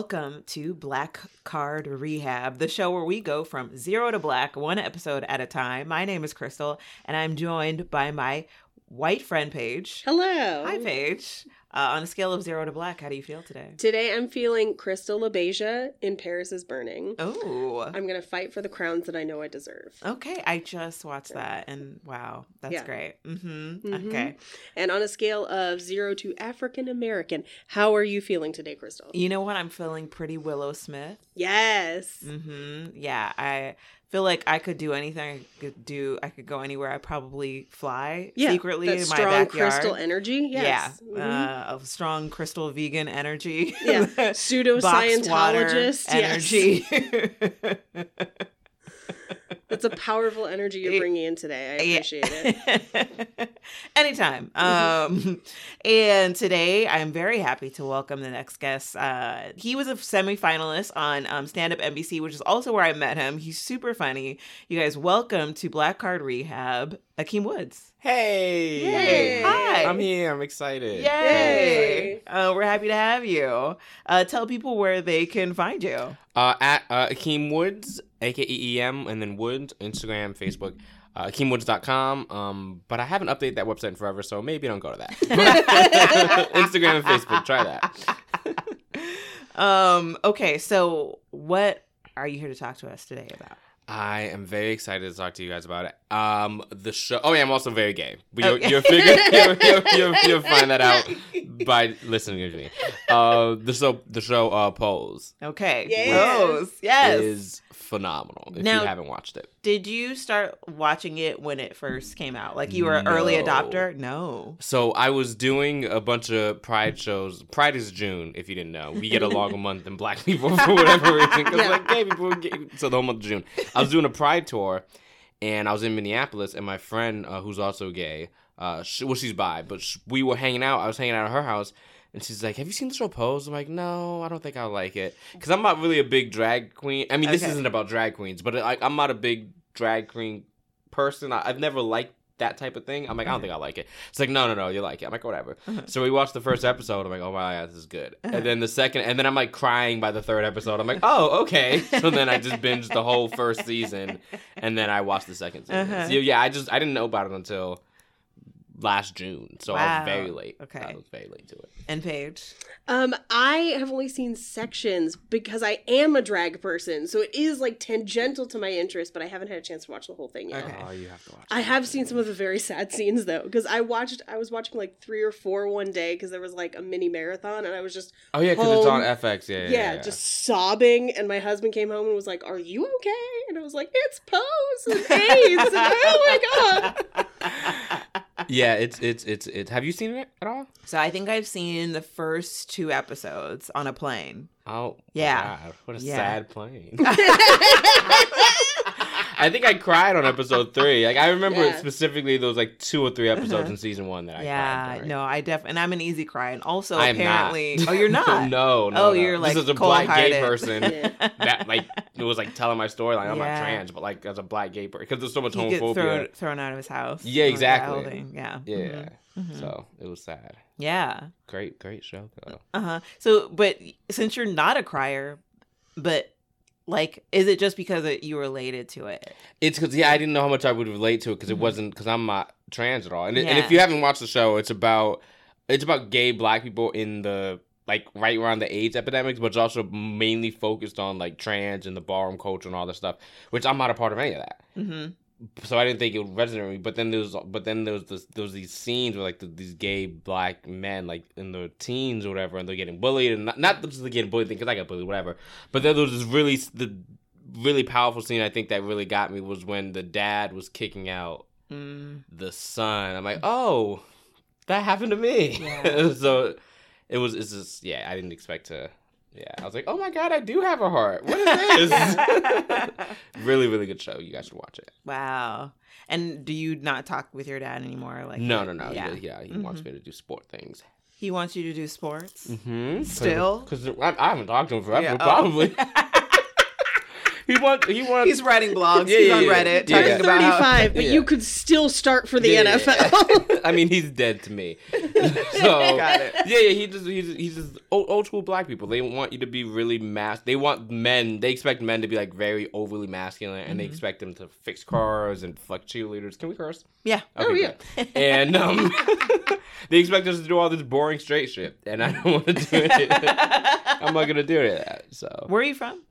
welcome to Black Card Rehab, the show where we go from zero to black, one episode at a time. My name is Crystal, and I'm joined by my white friend Paige. Hello. Hi, Paige. Uh, on a scale of zero to black, how do you feel today? Today I'm feeling Crystal LaBeija in Paris is Burning. Oh, I'm going to fight for the crowns that I know I deserve. okay. I just watched that, and wow, that's Yeah. great. Mm-hmm. Mhm. Okay. And on a scale of zero to African American, how are you feeling today, Crystal? You know what? I'm feeling pretty Willow Smith. Yes. Mm-hmm. Yeah, I feel like I could do anything. I could do. I could go anywhere. I probably fly Yeah. secretly in my backyard. strong crystal energy. Yes. Yeah, Mhm. uh, of strong crystal vegan energy. yeah. Pseudo Scientologist. energy. That's a powerful energy you're Yeah. bringing in today. I Yeah. appreciate it. Anytime. Um, and today I'm very happy to welcome the next guest. Uh, he was a semifinalist on um, Stand Up NBC, which is also where I met him. He's super funny. You guys, welcome to Black Card Rehab, Akeem Woods. Hey! Yay. Hi. I'm here. I'm excited. Yay! Yay. Uh, we're happy to have you. Uh, tell people where they can find you. Uh, at uh, Akeem Woods, A K E E M, and then Woods, Instagram, Facebook, uh, AkeemWoods.com. Um, but I haven't updated that website in forever, so maybe don't go to that. Instagram and Facebook, try that. Um, okay, so what are you here to talk to us today about? I am very excited to talk to you guys about it. Um, the show. Oh yeah, I'm also very gay. But you'll, Okay. you'll figure you'll, you'll, you'll, you'll find that out by listening to me. Uh, the show, the show, uh, Pose Okay. Yes. Rose. Yes. is phenomenal. If Now- you haven't watched it, Did you start watching it when it first came out? Like you were an early adopter? No. So I was doing a bunch of Pride shows. Pride is June, if you didn't know. We get a longer month than Black people for whatever reason. Because Yeah. like gay people, get, so the whole month of June. I was doing a Pride tour, and I was in Minneapolis, and my friend, uh, who's also gay, uh, she, well, she's bi, but sh- we were hanging out. I was hanging out at her house. And she's like, "Have you seen the show Pose?" I'm like, "No, I don't think I'll like it because I'm not really a big drag queen. I mean, this Okay. isn't about drag queens, but like, I'm not a big drag queen person. I, I've never liked that type of thing. I'm like, I don't think I like it. It's like, no, no, no, you like it. I'm like, whatever. Uh-huh. So we watched the first episode. I'm like, oh my god, this is good. Uh-huh. And then the second, and then I'm like crying by the third episode. I'm like, oh, okay. So then I just binged the whole first season, and then I watched the second season. Uh-huh. So yeah, I just I didn't know about it until last June. So I was very late. Okay. I was very late to it. And Paige. Um, I have only seen sections because I am a drag person, so it is like tangential to my interest, but I haven't had a chance to watch the whole thing yet. Okay. Oh, you have to watch. I have seen some of the very sad scenes though, because I watched, I was watching like three or four one day because there was like a mini marathon, and I was just Oh yeah, because it's on FX. Yeah, yeah, yeah, yeah. just sobbing. And my husband came home and was like, "Are you okay?" And I was like, "It's Pose and AIDS." and, oh my god! yeah. It's it's it's it's. Have you seen it at all? So I think I've seen the first two episodes on a plane. Oh, Yeah. God, what a Yeah. sad plane. I think I cried on episode three. Like I remember Yeah. specifically those like two or three episodes Uh-huh. in season one that I cried. yeah, during. no, I def and I'm an easy cry, and also I am apparently, not. oh, you're not. no, no. Oh, no. you're, like, this is a black gay person Yeah. that like it was like telling my story. Like I'm Yeah. not trans, but like as a black gay person, because there's so much He gets homophobia. thrown thrown out of his house. Yeah, exactly. building. Yeah. Yeah, Mhm. Mhm. so it was sad. Yeah. Great, great show. Uh huh. So, but since you're not a crier, but like, is it just because it, you related to it? It's because yeah, I didn't know how much I would relate to it because it wasn't because I'm not trans at all. And, and Yeah. if you haven't watched the show, it's about it's about gay black people in the like right around the AIDS epidemics, but it's also mainly focused on like trans and the ballroom culture and all this stuff, which I'm not a part of any of that. Mm-hmm. So I didn't think it would resonate with me. But then there was but then there was this, there was these scenes where like the, these gay black men like in their teens or whatever, and they're getting bullied and not not just the getting bullied thing because I got bullied whatever. But then there was this really the really powerful scene I think that really got me was when the dad was kicking out Mm. the son. I'm like, oh, that happened to me. Yeah. so it was. It's just yeah. I didn't expect to. Yeah, I was like, oh my god, I do have a heart. What is this? really, really good show. You guys should watch it. wow. And do you not talk with your dad anymore? Like, no, no, no. Yeah. Yeah. He wants me to do sport things. He wants you to do sports. Mm-hmm. Still? because I, I haven't talked to him forever. Yeah. Oh. Probably. he wants. He wants. He's writing blogs. Yeah, He's yeah, on. Reddit Yeah, talking yeah. about how. 35, but Yeah. you could still start for the Yeah. NFL. I mean, he's dead to me. so Got it. yeah, yeah. He just he's he's just old, old school black people. They want you to be really mas. They want men. They expect men to be like very overly masculine, and they Mm-hmm. expect them to fix cars and fuck cheerleaders. Can we curse? Yeah. Oh, yeah. good. And um, they expect us to do all this boring straight shit, and I don't want to do it. I'm not gonna do it. So Where are you from?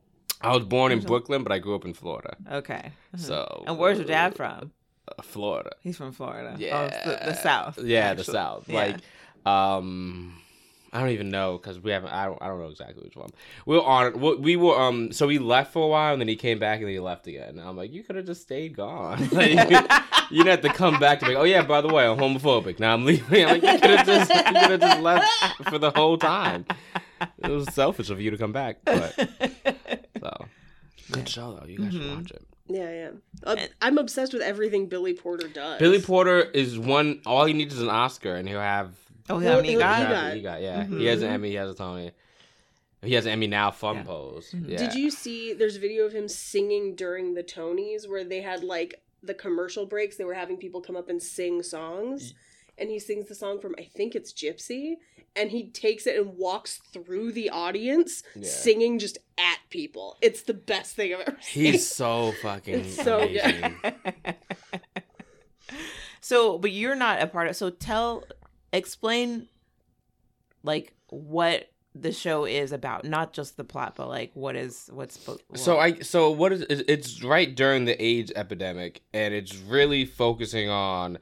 I was born in Brooklyn, but I grew up in Florida. Okay. So And where's your dad from? Uh, Florida. He's from Florida. Yeah, Oh, the, the South. Yeah, the. South. Yeah. Like, um, I don't even know because we haven't. I don't. I don't know exactly which one. We were on. We, we were. Um. So he left for a while, and then he came back, and then he left again. And I'm like, you could have just stayed gone. Like, you didn't have to come back to be. Like, oh yeah, by the way, I'm homophobic. Now I'm leaving. I'm like, you could have just. You could have just left for the whole time. It was selfish of you to come back, but so good show though. You guys should Mhm. watch it. yeah, yeah. Uh, I'm obsessed with everything Billy Porter does. Billy Porter is one. All he needs is an Oscar, and he'll have Oh, He'll- yeah, he he'll- got he it. got- He got yeah. Mhm. He has an Emmy. He has a Tony. He has an Emmy now. Fun Yeah. pose. Mhm. Yeah. Did you see there's a video of him singing during the Tonys where they had like the commercial breaks, they were having people come up and sing songs. And he sings the song from I think it's Gypsy, and he takes it and walks through the audience Yeah. singing just at people. It's the best thing I've ever seen. He's so fucking It's so good. amazing. so, but you're not a part of. So, tell, explain, like what the show is about, not just the plot, but like what is what's. spo- So I so what is it's right during the AIDS epidemic, and it's really focusing on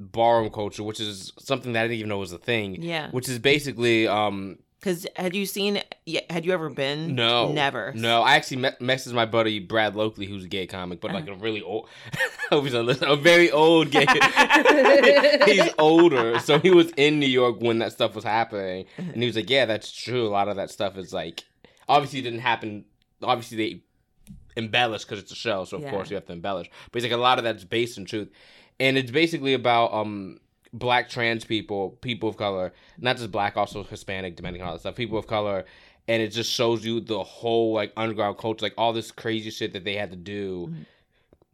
ballroom culture, which is something that I didn't even know was a thing. yeah, Which is basically um because had you seen? Had you ever been? no never. no I actually met, messaged my buddy Brad Lokley who's a gay comic but like Uh-huh. a really old a very old gay he's older so he was in New York when that stuff was happening and he was like yeah that's true a lot of that stuff is like obviously it didn't happen obviously they embellish because it's a show so of Yeah. course you have to embellish but he's like a lot of that's based in truth and it's basically about um black trans people people of color not just black also hispanic dominican all that stuff people of color and it just shows you the whole like underground culture like all this crazy shit that they had to do Mhm.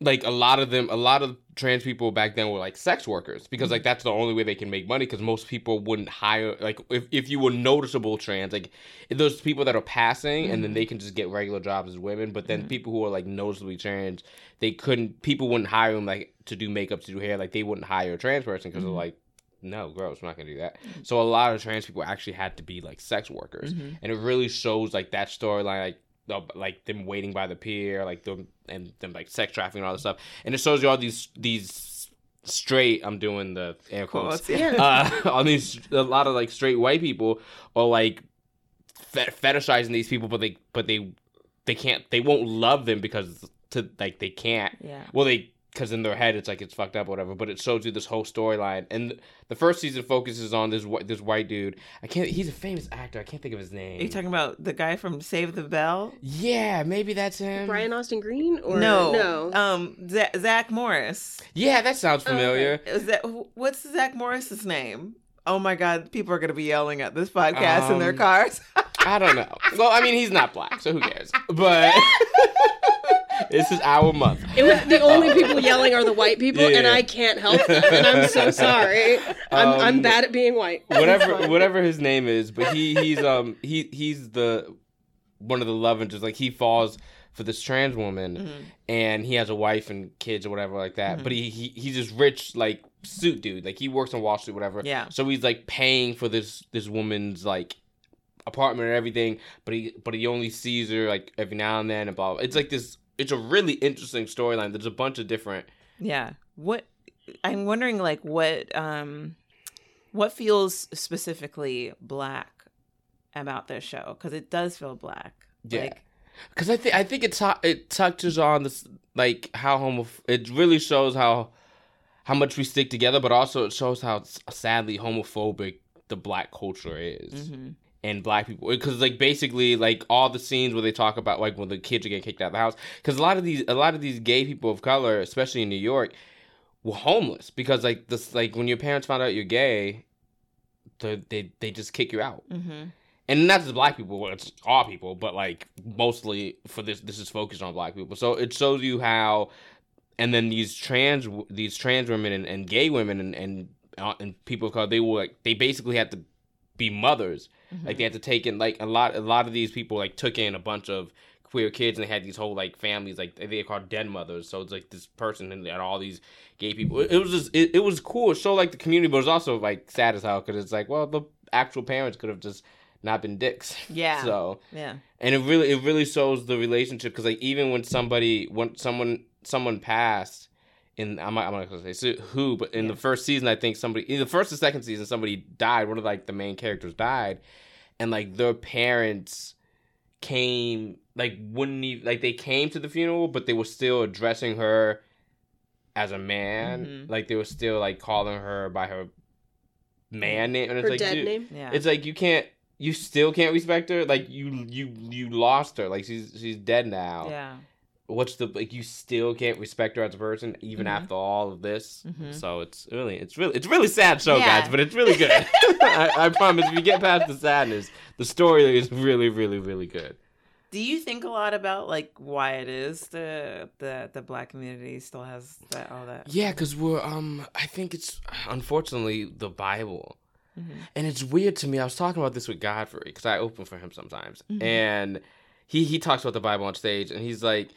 Like a lot of them a lot of trans people back then were like sex workers because like that's the only way they can make money because most people wouldn't hire like if, if you were noticeable trans like those people that are passing and then Mhm. they can just get regular jobs as women but then Mhm. people who are like noticeably trans they couldn't people wouldn't hire them like to do makeup to do hair like they wouldn't hire a trans person because Mhm. they're like no gross we're not gonna do that so a lot of trans people actually had to be like sex workers Mhm. and it really shows like that storyline like like them waiting by the pier like them and them like sex trafficking and all this stuff and it shows you all these these straight i'm doing the air quotes yeah. Uh, on these a lot of like straight white people are like fe- fetishizing these people, but they but they they can't they won't love them because to like they can't. yeah. Well, they because in their head it's like it's fucked up or whatever. But it shows you this whole storyline, and the first season focuses on this whi- this white dude. I can't. He's a famous actor. I can't think of his name. Are you talking about the guy from Save the Bell? yeah, maybe that's him. Brian Austin Green or no, no? Um, Z- Zach Morris. Yeah, that sounds Oh, okay. familiar. Is that what's Zach Morris's name? Oh my God! People are gonna be yelling at this podcast in their Um, cars. I don't know. Well, I mean, he's not black, so who cares? But this is our month. It was the only people yelling are the white people, and Yeah. I can't help them. And I'm so sorry. I'm, I'm Um, bad at being white. whatever whatever his name is, but he he's um he he's the one of the love interests. Like he falls for this trans woman, Mhm. and he has a wife and kids or whatever like that. Mhm. But he, he he's this rich like suit dude. Like he works on Wall Street, whatever. Yeah. So he's like paying for this this woman's like apartment and everything, but he but he only sees her like every now and then and blah. blah. It's like this. It's a really interesting storyline. There's a bunch of different. Yeah. What I'm wondering, like, what um, what feels specifically black about this show? Because it does feel black. Yeah. Like, Because I think I think it tou- it touches on this like how homo. It really shows how how much we stick together, but also it shows how sadly homophobic the black culture is mhm. And black people. Because like basically like all the scenes where they talk about like when the kids are getting kicked out of the house. Because a lot of these a lot of these gay people of color, especially in New York, were homeless because like this like when your parents found out you're gay, they they, they just kick you out Mhm. and not just black people, it's all people, but like mostly for this, this is focused on black people. So it shows you how, and then these trans, these trans women and, and gay women and and, uh, and people of color, they were like, they basically had to be mothers. Like they mm-hmm. had to take in like a lot, a lot of these people like took in a bunch of queer kids and they had these whole like families like they called den mothers. So it's like this person and they had all these gay people. It, it was just it, it was cool. It showed like the community, but it was also like sad as hell because it's like well the actual parents could have just not been dicks. Yeah. So Yeah. and it really it really shows the relationship because like even when somebody when someone someone passed in I'm not, I'm not gonna say so who but in Yeah. the first season I think somebody in the first and second season somebody died one of like the main characters died and like their parents came like wouldn't even like they came to the funeral but they were still addressing her as a man Mhm. like they were still like calling her by her man name and it's Her like dead dude, name. Yeah. it's like you can't you still can't respect her like you you you lost her like she's she's dead now yeah. What's the like you still can't respect her as a person even Mhm. after all of this Mhm. so it's really it's really it's really sad show Yeah. guys but it's really good I, I promise if you get past the sadness the story is really really really good Do you think a lot about like why it is the the the black community still has that all that? yeah because we're um i think it's unfortunately the bible Mhm. and it's weird to me. I was talking about this with Godfrey because I open for him sometimes, Mhm. and he he talks about the Bible on stage, and he's like,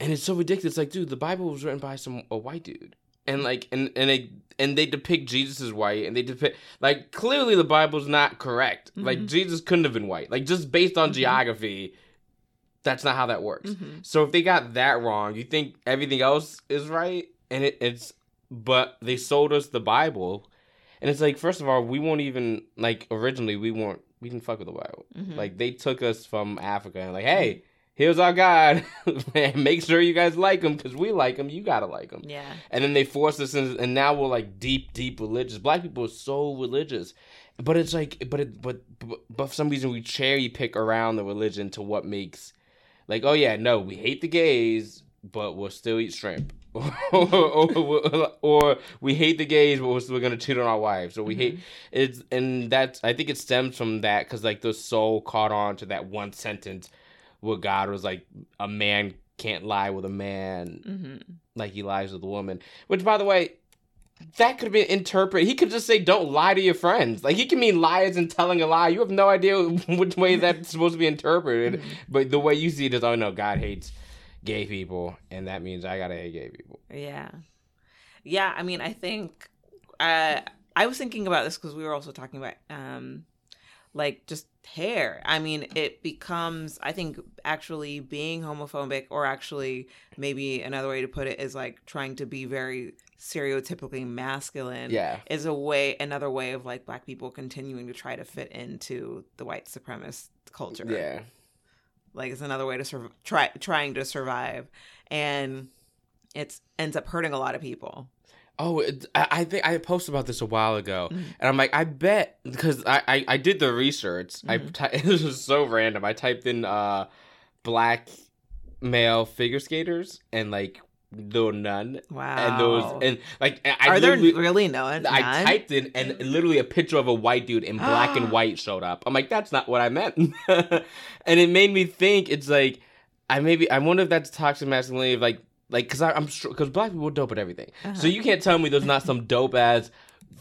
and it's so ridiculous. Like, dude, the Bible was written by some a white dude, and like, and and they and they depict Jesus as white, and they depict like clearly the Bible's not correct. Like Mhm. Jesus couldn't have been white. Like just based on Mhm. geography, that's not how that works. Mhm. So if they got that wrong, you think everything else is right, and it, it's but they sold us the Bible, and it's like first of all, we won't even like originally we weren't we didn't fuck with the Bible. Mhm. Like they took us from Africa and like, hey, here's our God, make sure you guys like him because we like him. You gotta like him. yeah. And then they forced us in, and now we're like deep, deep religious. Black people are so religious, but it's like, but it, but, but, but for some reason we cherry pick around the religion to what makes, like, oh yeah, no, we hate the gays, but we'll still eat shrimp, or, or, or we hate the gays, but we're gonna cheat on our wives, or we hate mm-hmm. it's, and that's I think it stems from that because like the soul caught on to that one sentence where God was like, a man can't lie with a man Mm-hmm. like he lies with a woman. Which, by the way, that could have been interpreted. He could just say, "Don't lie to your friends." Like he can mean lies and telling a lie. You have no idea which way that's supposed to be interpreted. But the way you see it is, oh no, God hates gay people, and that means I gotta hate gay people. Yeah. Yeah, I mean, I think uh, I was thinking about this because we were also talking about um, like just hair. I mean, it becomes, I think, actually being homophobic, or actually maybe another way to put it is like trying to be very stereotypically masculine. Yeah, Is a way, another way of like black people continuing to try to fit into the white supremacist culture yeah, like it's another way to sur- try trying to survive and it's ends up hurting a lot of people Oh, it, I, I think I posted about this a while ago, Mhm. and I'm like, I bet because I, I I did the research. I Mhm. ty- this was so random. I typed in uh black male figure skaters and like there were none, wow and those and like I are there really no none? I typed in and literally a picture of a white dude in black and white showed up. I'm like, that's not what I meant, and it made me think. It's like I maybe I wonder if that's toxic masculinity. Like like because I'm because black people are dope at everything. Uh-huh. So you can't tell me there's not some dope ass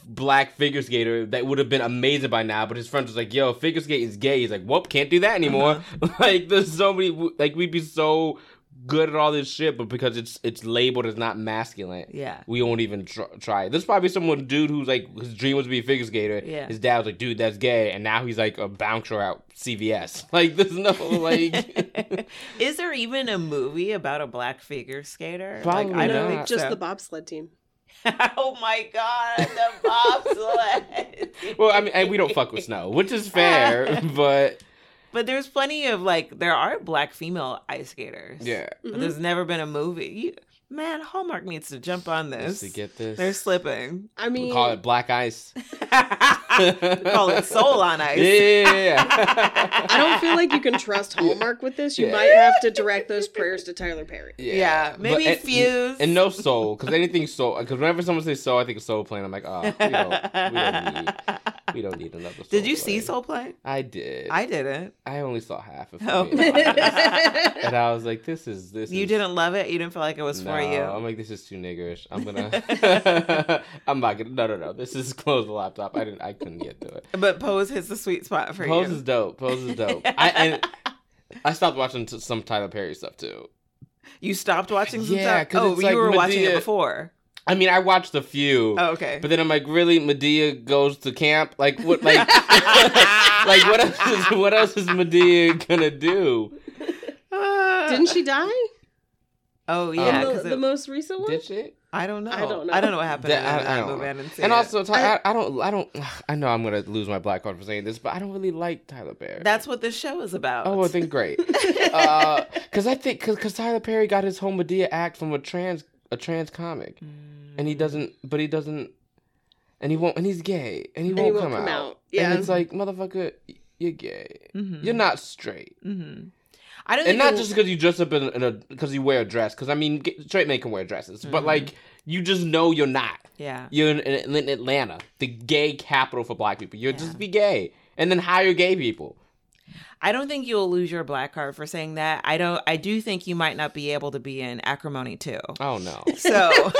black figure skater that would have been amazing by now, but his friends was like, "Yo, figure skating is gay." He's like, "Whoop, can't do that anymore." like there's so many like we'd be so good at all this shit, but because it's it's labeled as not masculine yeah we won't even tr- try it. There's probably someone dude who's like his dream was to be a figure skater. Yeah. His dad was like, dude, that's gay, and now he's like a bouncer at CVS. Like, there's no like. is there even a movie about a black figure skater Probably like i don't not. think Just so. the bobsled team. oh my god the bobsled well, I mean, we don't fuck with snow, which is fair, but but there's plenty of like there are black female ice skaters yeah. but Mhm. there's never been a movie you, man hallmark needs to jump on Just this to get this, they're slipping I we mean, call it black ice. call it soul on ice Yeah, yeah, yeah. I don't feel like you can trust Hallmark with this. You Yeah. might have to direct those prayers to Tyler Perry. Yeah, But- maybe and- Fuse. And no soul, because anything soul. Because whenever someone says soul, I think of soul plane. I'm like, oh, we don't, we don't need, we we don't need another. Soul Did you Plane. see Soul Plane? I did. I didn't. I only saw half of it. Oh. and I was like, this is this. You is, didn't love it. You didn't feel like it was for you. I'm like, this is too niggerish. I'm gonna. I'm not gonna. No, no, no. This is close the laptop. I didn't. I couldn't get to it. But Pose hits the sweet spot for Pose you. Pose is dope. Pose is dope. I and I stopped watching t- some Tyler Perry stuff too. you stopped watching some Yeah, stuff? 'cause Oh, it's you like were watching it before. I mean, I watched a few. Oh, okay. But then I'm like, really, Madea goes to camp? Like what? Like, like what else? Is, what else is Madea gonna do? Uh, Didn't she die? Oh um, Yeah, yeah, the, 'cause the it- most recent one? Did she? I don't know. I don't know. I don't know what happened That- in I- that I don't movie. know. I didn't And also, Ty- I, I don't, I don't, I know I'm gonna lose my black card for saying this, but I don't really like Tyler Perry. that's what this show is about. oh, well, then great. Because I think, because Tyler Perry got his whole Madea act from a trans, a trans comic, and he doesn't, but he doesn't, and he won't, and he's gay, and he, won't, he won't come, come out. out. Yeah. and it's like, motherfucker, you're gay. Mhm. You're not straight. Mhm. I don't and not just because you dress up in, in a because you wear a dress. Because I mean, straight men can wear dresses, but Mhm. like you just know you're not. yeah. You're in, in, in Atlanta, the gay capital for black people. You're Yeah. just be gay, and then hire gay people. I don't think you'll lose your black card for saying that. I don't. I do think you might not be able to be in acrimony too. Oh no! So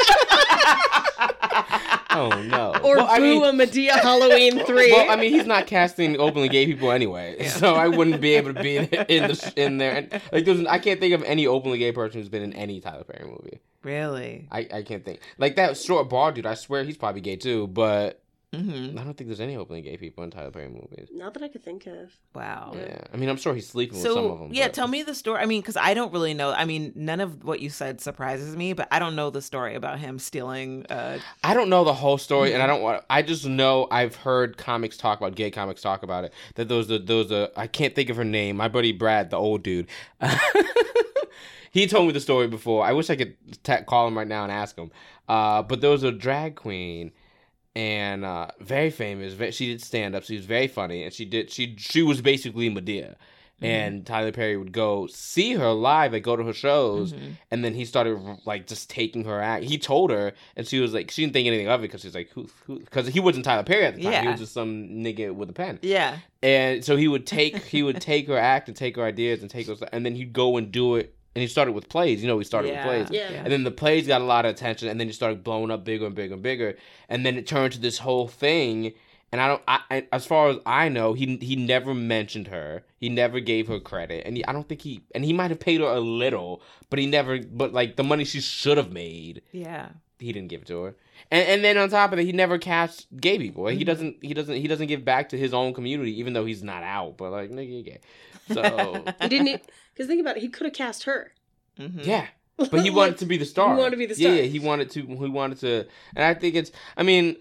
oh no! Or well, I mean, a Madea Halloween 3. well, I mean, he's not casting openly gay people anyway, so I wouldn't be able to be in, in the in there. And, like, there's, I can't think of any openly gay person who's been in any Tyler Perry movie. really, I, I can't think like that short bald dude. I swear he's probably gay too, but hmm I don't think there's any openly gay people in Tyler Perry movies. Not that I could think of. wow. Yeah, I mean, I'm sure he's sleeping with some of them. yeah, but- tell me the story. I mean, because I don't really know. I mean, none of what you said surprises me, but I don't know the story about him stealing. Uh, I don't know the whole story, and I Mhm. don't want. I just know I've heard comics talk about gay comics talk about it. That those the those uh, I can't think of her name. My buddy Brad, the old dude. he told me the story before. I wish I could ta call him right now and ask him. Uh, but there was a drag queen, and uh, very famous. She did stand up. She was very funny, and she did. She she was basically Medea. And Tyler Perry would go see her live, like go to her shows, mhm. and then he started like just taking her act. He told her, and she was like, she didn't think anything of it because she's like, who, who? Because he wasn't Tyler Perry at the time. Yeah. He was just some nigga with a pen. Yeah. And so he would take, he would take her act and take her ideas and take her, and then he'd go and do it. And he started with plays. You know, he started yeah. with plays. Yeah. And then the plays got a lot of attention, and then it started blowing up bigger and bigger and bigger, and then it turned to this whole thing. And I don't, I, I as far as I know, he he never mentioned her. He never gave her credit, and he, I don't think he, and he might have paid her a little, but he never, but like the money she should have made, Yeah. he didn't give it to her. And and then on top of that, he never cast gay people. He Mhm. doesn't, he doesn't, he doesn't give back to his own community, even though he's not out. But like, nigga, gay. So He didn't. Because think about it, he could have cast her. Mhm. yeah. But he wanted to be the star. He wanted to be the Yeah, star. yeah, he wanted to. He wanted to, and I think it's. I mean,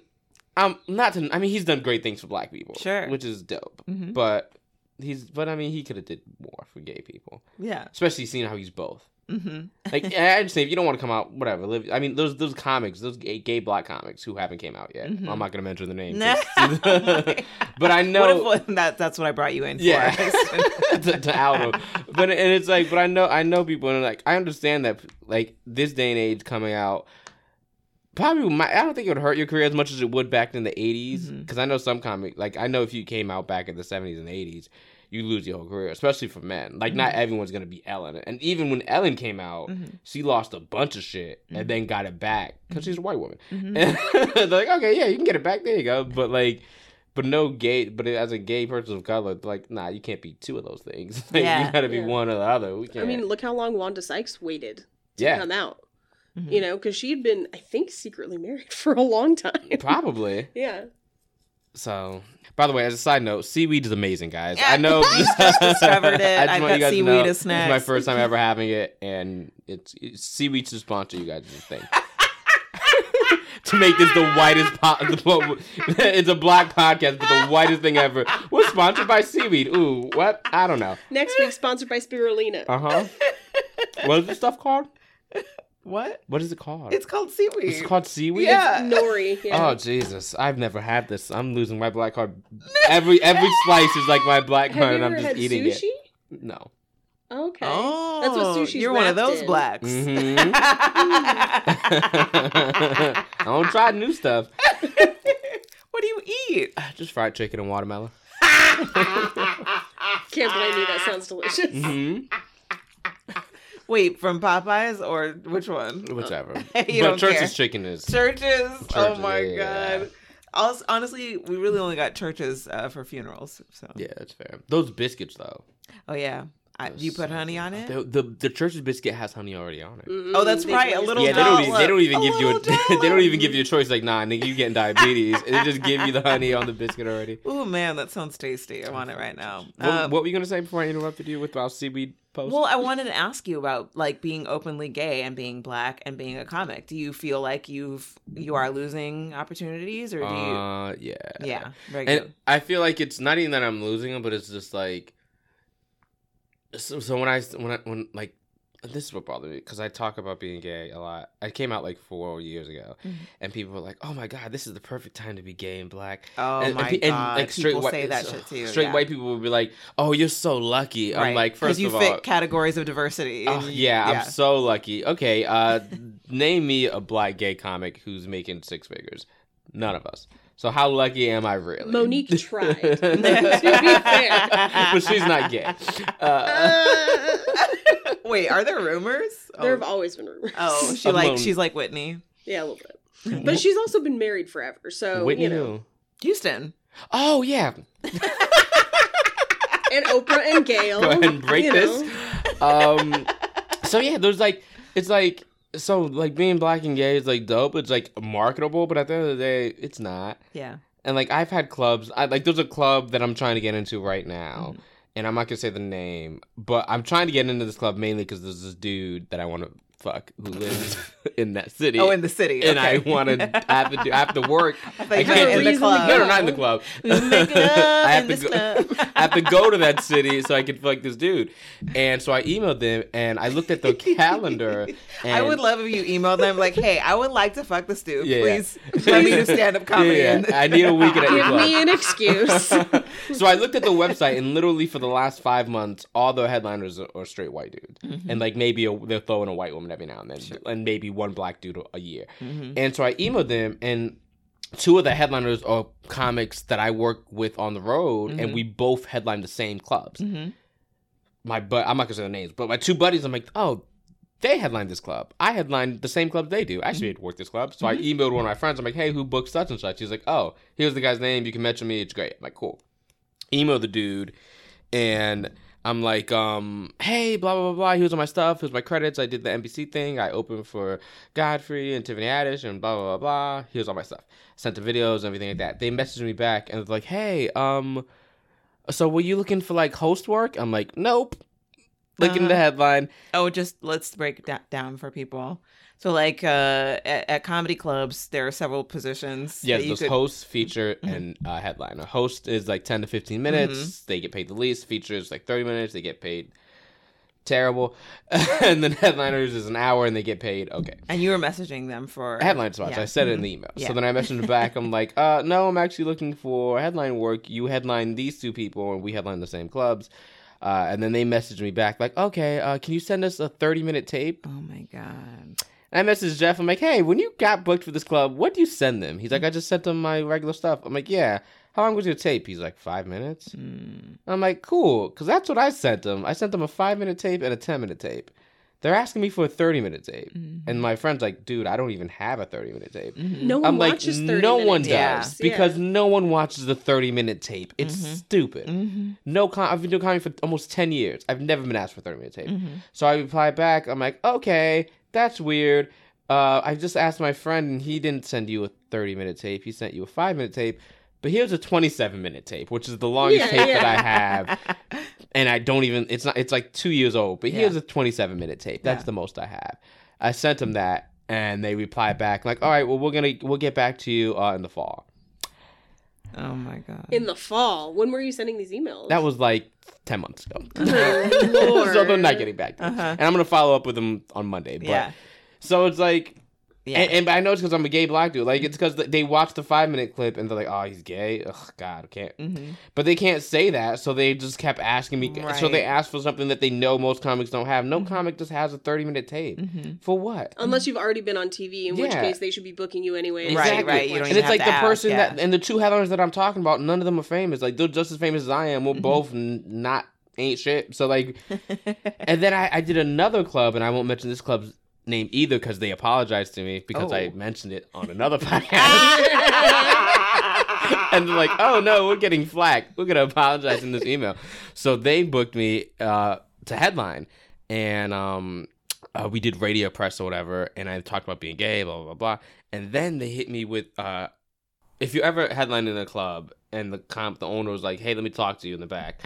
um, not to. I mean, he's done great things for black people, Sure. which is dope. Mhm. But he's. But I mean, he could have did more for gay people, Yeah. especially seeing how he's both. Hmm Like, I understand if you don't want to come out, whatever. Live. I mean, those those comics, those gay, gay black comics who haven't came out yet. Mhm. I'm not gonna mention the name. Nah. 'cause- but I know. What if that, that's what I brought you in Yeah, for? to, to out. But and it's like, but I know I know people and like I understand that like this day and age coming out. Probably, might, I don't think it would hurt your career as much as it would back in the '80s. Mhm. Because I know some comic, like I know if you came out back in the '70s and '80s, you lose your whole career, especially for men. Like not Mhm. everyone's gonna be Ellen, and even when Ellen came out, Mhm. she lost a bunch of shit Mhm. and then got it back because she's a white woman. Mhm. And they're like, okay, yeah, you can get it back. There you go. But like, but no gay. But as a gay person of color, like, nah, you can't be two of those things. like, Yeah. you got to be Yeah. one or the other. We can't. I mean, look how long Wanda Sykes waited to Yeah. come out. Mhm. You know, because she had been, I think, secretly married for a long time. probably. Yeah. So, by the way, as a side note, seaweed is amazing, guys. I know. I just discovered it. I just I've want got you guys seaweed know as This is my first time ever having it, and it's, it's seaweed to sponsor you guys. This thing. to make this the whitest po- the, it's a black podcast but the whitest thing ever we're sponsored by seaweed ooh what i don't know Next week, sponsored by Spirulina. uh-huh what is this stuff called What? what is it called It's called seaweed. it's called seaweed Yeah. Nori. Yeah. oh jesus i've never had this i'm losing my black card every every slice is like my black card and i'm ever just had eating sushi? it no Okay. Oh, That's what sushi's You're one of those in. blacks. Mhm. I don't try new stuff. what do you eat? Just fried chicken and watermelon. Can't blame you. That sounds delicious. hmm Wait, from Popeyes or which one? Whichever. You but Church's care. chicken is. Churches. oh my yeah. god. Also, honestly, we really only got churches uh, for funerals. So. Yeah, that's fair. Those biscuits though. Oh yeah. I, you put honey on it? The, the the Church's biscuit has honey already on it. Mm, Oh, that's they right, a glaze little Yeah, it. they don't, even, they don't even A give you a, they don't even give you a choice like nah nigga you getting diabetes and they just give you the honey on the biscuit already. Oh man, that sounds tasty. I want it right now. What, Um, what were you gonna say before I interrupted you with our seaweed post? well, I wanted to ask you about like being openly gay and being black and being a comic. Do you feel like you've you are losing opportunities, or do you? uh, yeah, yeah, very and good. I feel like it's not even that I'm losing them, but it's just like so, so when I when I when like this is what bothered me because I talk about being gay a lot. I came out like four years ago, Mhm. and people were like, "Oh my god, this is the perfect time to be gay and black." Oh and, my and, pe- and, god, like straight people white, say that shit too. Straight yeah. white people would be like, "Oh, you're so lucky." I'm Right. like, 'Cause first you of fit all, categories of diversity. Oh, and you- yeah, I'm so lucky. Okay, uh, name me a black gay comic who's making six figures. None of us. So how lucky am I really? Mo'Nique tried. to be fair. but she's not gay. Uh, Uh, Wait, are there rumors? there have oh, always been rumors. oh, she Of like Mon- she's like Whitney yeah, a little bit. But she's also been married forever, so Whitney you know. who? Houston. Oh yeah. And Oprah and Gayle. Go ahead and break this. know. Um. So yeah, there's like it's like so like being black and gay is like dope. It's like marketable, but at the end of the day, it's not. Yeah. And like I've had clubs, I like there's a club that I'm trying to get into right now, Mhm. and I'm not gonna say the name, but I'm trying to get into this club mainly because there's this dude that I want to fuck who lives in that city. Oh, in the city. and I okay. want to have to do, I have to work. I thought I you can't- meant in the club. No, no, not in the club. Make love I have in to go. club. I have to go to that city so I can fuck this dude, and so I emailed them and I looked at the calendar. And I would love if you emailed them like, "Hey, I would like to fuck this dude. Yeah, yeah. Please let me do stand up comedy." Yeah, yeah. I need a weekend at your Give club. me an excuse. so I looked at the website, and literally for the last five months, all the headliners are, are straight white dudes, Mm-hmm. and like maybe a, they'll throw in a white woman every now and then, and maybe one black dude a- year. Mhm. And so I emailed them, and two of the headliners are comics that I work with on the road, Mhm. and we both headline the same clubs. Mhm. My but I'm not gonna say their names, but my two buddies, I'm like, oh. They headline this club. I headline the same club they do. I should work this club. So I emailed one of my friends. I'm like, hey, who booked such and such? He's like, oh, here's the guy's name. You can mention me. It's great. I'm like, cool. Email the dude, and I'm like, um, hey, blah blah blah blah. Here's all my stuff. Here's my credits. I did the NBC thing. I opened for Godfrey and Tiffany Haddish and blah blah blah blah. Here's all my stuff. Sent the videos and everything like that. They messaged me back and was like, hey, um, so were you looking for like host work? I'm like, nope. Look in the headline. Oh, just let's break it da- down for people. So, like uh, at, at comedy clubs, there are several positions. Yes, there's could- host, feature, and uh, headline. A host is like 10 to 15 minutes. They get paid the least. Features like 30 minutes. They get paid terrible. and then headliners is an hour and they get paid okay. and you were messaging them for Headline spots. Yeah. I said it in Mhm. the email. Yeah. So then I messaged back. I'm like, uh, no, I'm actually looking for headline work. You headline these two people, and we headline the same clubs. Uh, and then they messaged me back like, okay, uh, can you send us a 30 minute tape? Oh my god. And I messaged Jeff. I'm like, hey, when you got booked for this club, what do you send them? He's like, I just sent them my regular stuff. I'm like, yeah. How long was your tape? He's like, five minutes. Mm. I'm like, cool, because that's what I sent them. I sent them a five minute tape and a 10 minute tape. They're asking me for a 30 minute tape. Mhm. And my friend's like, dude, I don't even have a 30 minute tape. Mhm. No one I'm like, watches 30 no minute one does Yeah. because Yeah. no one watches the 30 minute tape. It's Mhm. stupid. Mhm. No, com- I've been doing comedy for almost 10 years. I've never been asked for 30 minute tape. Mhm. So I reply back. I'm like, okay, that's weird. Uh, I just asked my friend, and he didn't send you a 30 minute tape. He sent you a five minute tape. But here's a 27 minute tape, which is the longest Yeah, tape yeah. that I have, and I don't even. It's not. It's like two years old. But here's Yeah. a 27 minute tape. That's the most I have. I sent them that, and they replied back like, all right, well, we're gonna we'll get back to you uh, in the fall. Oh my god. In the fall. When were you sending these emails? That was like 10 months ago. Good so they're not getting back to. Uh-huh. And I'm gonna follow up with them on Monday. But yeah. So it's like Yeah. And, and I know it's because I'm a gay black dude. Like it's because they watch the five minute clip and they're like, "Oh, he's gay." Ugh, God, I can't. hmm But they can't say that, so they just kept asking me. So they Right. asked for something that they know most comics don't have. No Mhm. comic just has a 30 minute tape. hmm For what? Unless you've already been on TV, in which case they should be booking you anyway. and Right, right, you you don't and even it's have like to the ask, person yeah. that and the two headliners that I'm talking about, none of them are famous. Like they're just as famous as I am. We're Mhm. both n- not ain't shit. So like, and then I, I did another club, and I won't mention this club's name either because they apologized to me because I Oh. mentioned it on another podcast. and they're like, "Oh no, we're getting flack. We're gonna apologize in this email." So they booked me uh, to headline, and um, uh, we did radio press or whatever, and I talked about being gay, blah blah blah. And then they hit me with, uh, if you ever headline in a club and the comp, the owner was like, "Hey, let me talk to you in the back."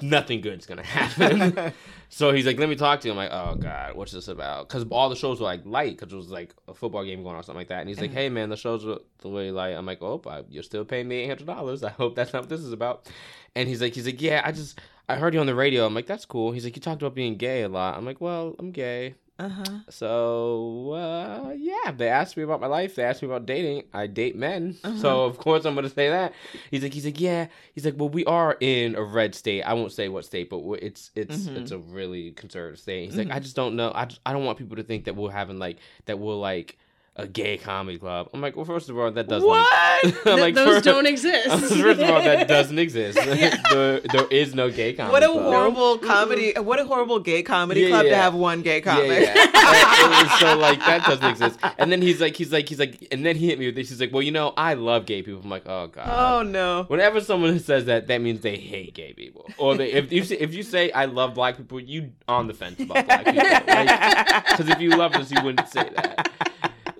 Nothing good's gonna happen. so he's like, "Let me talk to you." I'm like, "Oh God, what's this about?" Because all the shows were like light, because it was like a football game going on or something like that. And he's like, Mhm. "Hey man, the shows are the way light." I'm like, "Oh, you're still paying me eight hundred dollars. I hope that's not what this is about." And he's like, "He's like, yeah, I just I heard you on the radio." I'm like, "That's cool." He's like, "You talked about being gay a lot." I'm like, "Well, I'm gay." Uh-huh. So uh, yeah, they asked me about my life. They asked me about dating. I date men, Uh-huh. so of course I'm gonna say that. He's like, he's like, yeah. He's like, well, we are in a red state. I won't say what state, but it's it's Mhm. it's a really conservative state. He's like, Mhm. I just don't know. I just, I don't want people to think that we're having like that we're like a gay comedy club. I'm like, well, first of all, that doesn't. What? I'm Th- like, those first, don't exist. first of all, that doesn't exist. Yeah. there, there is no gay comedy. What a club. horrible comedy! What a horrible gay comedy Yeah, club to have one gay comic. Yeah, yeah. It- so like that doesn't exist. And then he's like, he's like, he's like, and then he hit me with this. He's like, well, you know, I love gay people. I'm like, oh god. oh no! Whenever someone says that, that means they hate gay people. Or they, if you say, if you say I love black people, you on the fence about black people. Because if you love us, you wouldn't say that.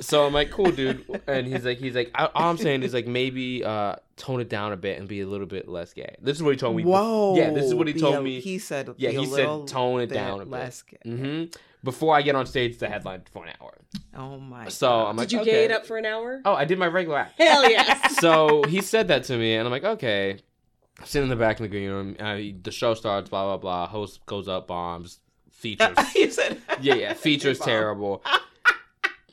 So I'm like, cool, dude. And he's like, he's like, I, all I'm saying is like maybe uh, tone it down a bit and be a little bit less gay. This is what he told me. Whoa! Yeah, this is what he told a- me. He said, Yeah, be a he said tone it down a bit. less gay. hmm Before I get on stage to headline for an hour. Oh my! So God. I'm like, Did you okay. gay it up for an hour? Oh, I did my regular act. Hell yes. so he said that to me, and I'm like, okay. Sitting in the back in the green room, uh, the show starts, blah blah blah. Host goes up, bombs, features. you said, yeah, yeah, features terrible.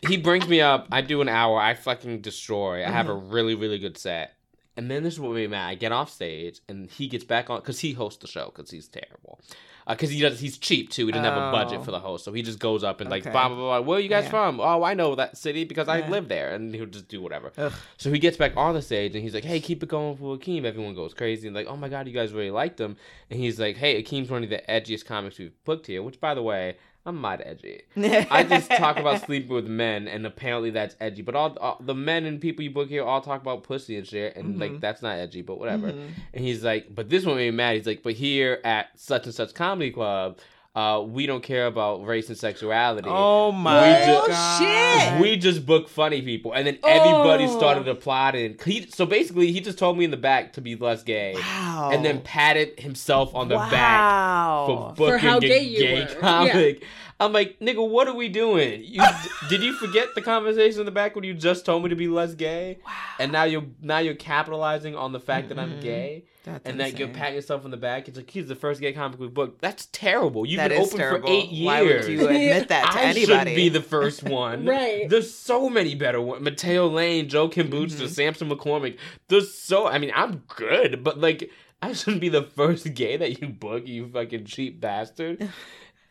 He brings me up. I do an hour. I fucking destroy. I have a Mm-hmm. really really good set. And then this is what made me mad. I get off stage, and he gets back on because he hosts the show because he's terrible. Because he does, he's cheap too. He doesn't have a budget Oh. for the host, so he just goes up and like Okay. blah blah blah. Where are you guys Yeah. from? Oh, I know that city because I Yeah. live there, and he'll just do whatever. Ugh. So he gets back on the stage and he's like, "Hey, keep it going for Akeem." Everyone goes crazy and like, "Oh my god, you guys really liked him." And he's like, "Hey, Akeem's one of the edgiest comics we've booked here." Which, by the way, I'm not edgy. I just talk about sleeping with men, and apparently that's edgy. But all, all the men and people you book here all talk about pussy and shit, and like Mhm. that's not edgy, but whatever. Mhm. And he's like, "But this one made me mad." He's like, "But here at such and such comedy club." Uh, we don't care about race and sexuality. Oh my We ju- god! We just book funny people, and then everybody Oh. started applauding. He, so basically, he just told me in the back to be less gay, wow. and then patted himself on the back for booking For how a gay you gay were. comic. I'm like, nigga, what are we doing? You did you forget the conversation in the back when you just told me to be less gay, Wow. and now you're now you're capitalizing on the fact that I'm gay, That's and that you're insane. patting yourself on the back. It's like he's the first gay comic we booked. That's terrible. You've That been open terrible. for eight years. Why would you admit that to I anybody? should be the first one. Right. There's so many better ones. Mateo Lane, Joel Kim Booster, Mhm. Samson McCormick. There's so. I mean, I'm good, but like, I shouldn't be the first gay that you book, you fucking cheap bastard.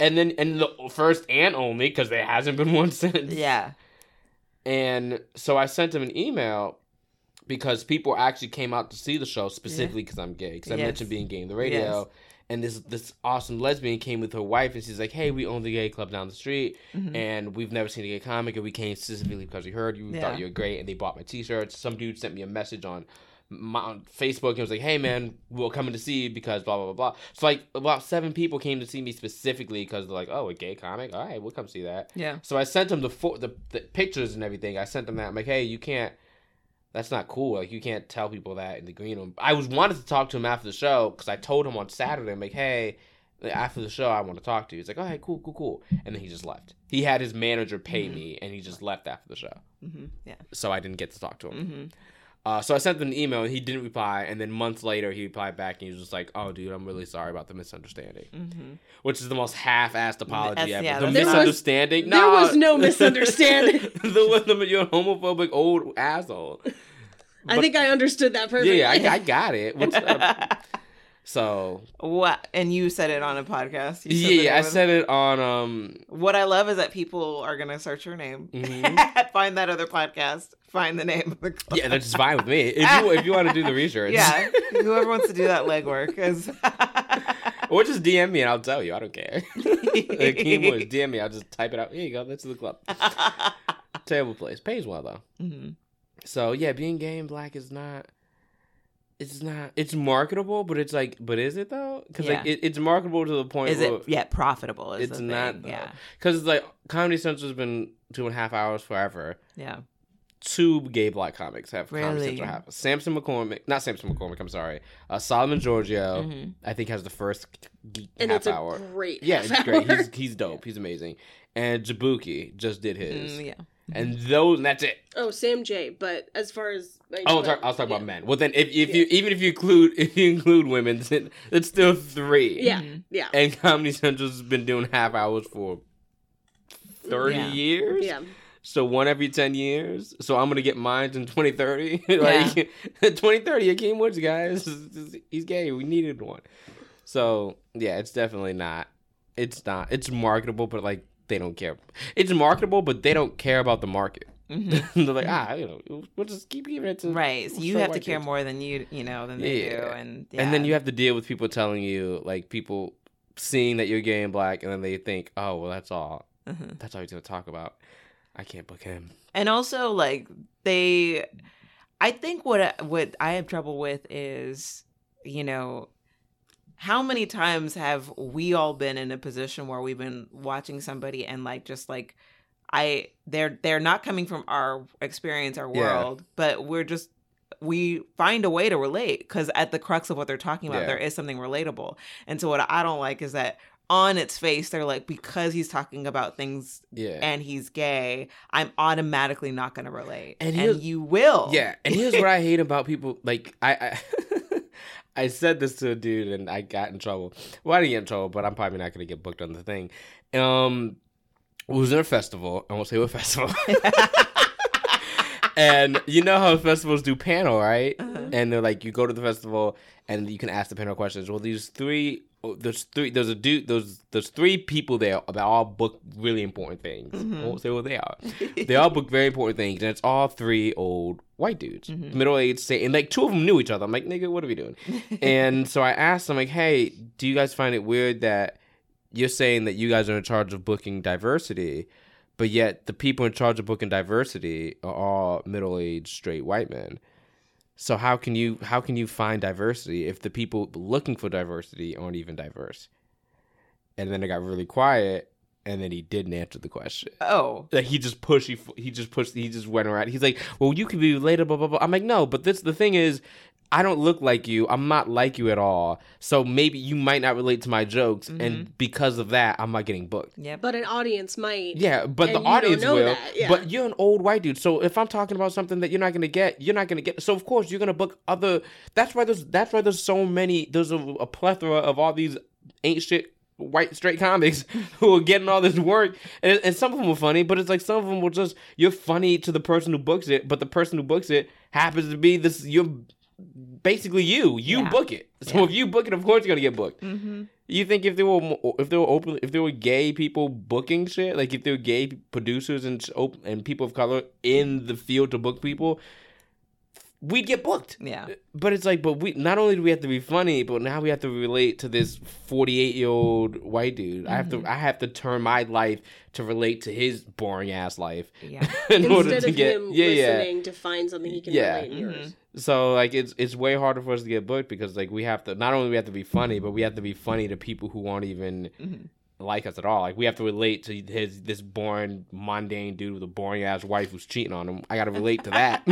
And then, and the first and only, because there hasn't been one since. yeah. And so I sent him an email because people actually came out to see the show specifically because I'm gay. Because I Yes. mentioned being gay in the radio. Yes. And this this awesome lesbian came with her wife, and she's like, "Hey, we own the gay club down the street, Mhm. and we've never seen a gay comic, and we came specifically because we heard you, we Yeah. thought you were great, and they bought my T-shirts. Some dude sent me a message on my on Facebook and was like, "Hey, man, we're coming to see you because blah blah blah blah." So like about seven people came to see me specifically because they're like, "Oh, a gay comic? All right, we'll come see that." Yeah. So I sent them the, fo- the the pictures and everything. I sent them that. I'm like, hey, you can't. That's not cool. Like you can't tell people that in the green room. I was wanted to talk to him after the show because I told him on Saturday. I'm like, hey, after the show, I want to talk to you. He's like, all right, cool, cool, cool. And then he just left. He had his manager pay Mhm. me, and he just left after the show. hmm Yeah. So I didn't get to talk to him. hmm Uh, so I sent him an email and he didn't reply. And then months later, he replied back and he was just like, "Oh, dude, I'm really sorry about the misunderstanding," Mm-hmm. which is the most half-assed apology That's- ever. yeah, the misunderstanding? There was- misunderstanding? there was no misunderstanding. the one the you're a homophobic old asshole. I think I understood that perfectly. yeah, I, I got it. So what? And you said it on a podcast. Yeah, the I of- said it on um. What I love is that people are gonna search your name, mhm. find that other podcast, find the name of the club. Yeah, that's fine with me. If you if you want to do the research, yeah. Whoever wants to do that legwork is. or just DM me and I'll tell you. I don't care. like, keyboard, DM me. I'll just type it out. Here you go. That's the club. Terrible place. Pays well though. hmm So yeah, being gay and black is not. It's not. It's marketable, but it's like, but is it though? Because like it, it's marketable to the point. Is it yet profitable? Is It's not, though. Yeah. Because it's like Comedy Central's been two and a half hours forever. Yeah. Two gay black comics have Comedy Really? Central have. Sampson McCormick, not Sampson McCormick. I'm sorry. Uh, Solomon Georgio, Mhm. I think has the first geek and half it's hour. great Yeah, it's great. He's he's dope. He's amazing. And Jaboukie just did his. Mm, yeah. And those, and that's it. Oh, Sam Jay. But as far as like, Oh, but- talk, I was talking yeah. about men. Well, then, if, if you even if you include if you include women, then it's still three. Yeah, Mhm. yeah, And Comedy Central's been doing half hours for thirty Yeah. years. yeah. So one every ten years. So I'm gonna get mine in 2030. like 2030, Akeem Woods, guys. He's gay. We needed one. So yeah, it's definitely not. It's not. It's marketable, but like they don't care. It's marketable, but they don't care about the market. Mhm. They're like, ah, you know, we'll just keep giving it to Right. So you have to care dudes." more than you you know than they do, Yeah. and And then you have to deal with people telling you, like people seeing that you're gay and black, and then they think, oh, well, that's all. Mhm. That's all he's gonna talk about. I can't book him. and also like they i think what I- what i have trouble with is you know how many times have we all been in a position where we've been watching somebody and like just like i they're they're not coming from our experience our Yeah. world but we're just we find a way to relate because at the crux of what they're talking about Yeah. there is something relatable and so what i don't like is that on its face they're like because he's talking about things Yeah. and he's gay, I'm automatically not going to relate. And And, you will. Yeah, and here's what I hate about people. Like I, I, I said this to a dude, and I got in trouble. Well, I didn't get in trouble, but I'm probably not gonna get booked on the thing. Um, it was in a festival. I won't say what festival. and you know how festivals do panel, right? Uh-huh. And they're like, you go to the festival, and you can ask the panel questions. Well, these three. Oh, There's three. There's a dude. There's there's three people there about all book really important things. Mhm. I won't say what they are they all book very important things, and it's all three old white dudes, Mhm. middle aged, say, and like two of them knew each other. I'm like, nigga, what are we doing? and so I asked them, like, hey, do you guys find it weird that you're saying that you guys are in charge of booking diversity, but yet the people in charge of booking diversity are all middle aged straight white men? So how can you how can you find diversity if the people looking for diversity aren't even diverse? And then it got really quiet, and then he didn't answer the question. oh. Like he just pushed, he, he just pushed, he just went around. He's like, "Well, you could be related, blah blah blah." I'm like, "No, but this the thing is, I don't look like you. I'm not like you at all. So maybe you might not relate to my jokes, and mm-hmm. because of that, I'm not getting booked." Yep. But an audience might. Yeah, but the audience will. yeah. But you're an old white dude, so if I'm talking about something that you're not gonna get, you're not gonna get. So of course you're gonna book other. That's why there's that's why there's so many. There's a, a plethora of all these ain't shit white straight comics who are getting all this work, and, and some of them are funny, but it's like some of them will just you're funny to the person who books it, but the person who books it happens to be this. You're basically you. You Yeah. book it. So Yeah. if you book it, of course you're gonna get booked. Mm-hmm. You think if there were if there were open if there were gay people booking shit like if there were gay producers and and people of color in the field to book people, we'd get booked. Yeah. But it's like, but we not only do we have to be funny, but now we have to relate to this forty eight year old white dude. I have to I have to turn my life to relate to his boring ass life Yeah. in order Instead to of get him yeah yeah. listening to find something he can Yeah. relate in Mhm. yours. So like it's it's way harder for us to get booked because like we have to not only we have to be funny, but we have to be funny to people who aren't even Mhm. like us at all. Like we have to relate to his this boring mundane dude with a boring ass wife who's cheating on him. I got to relate to that.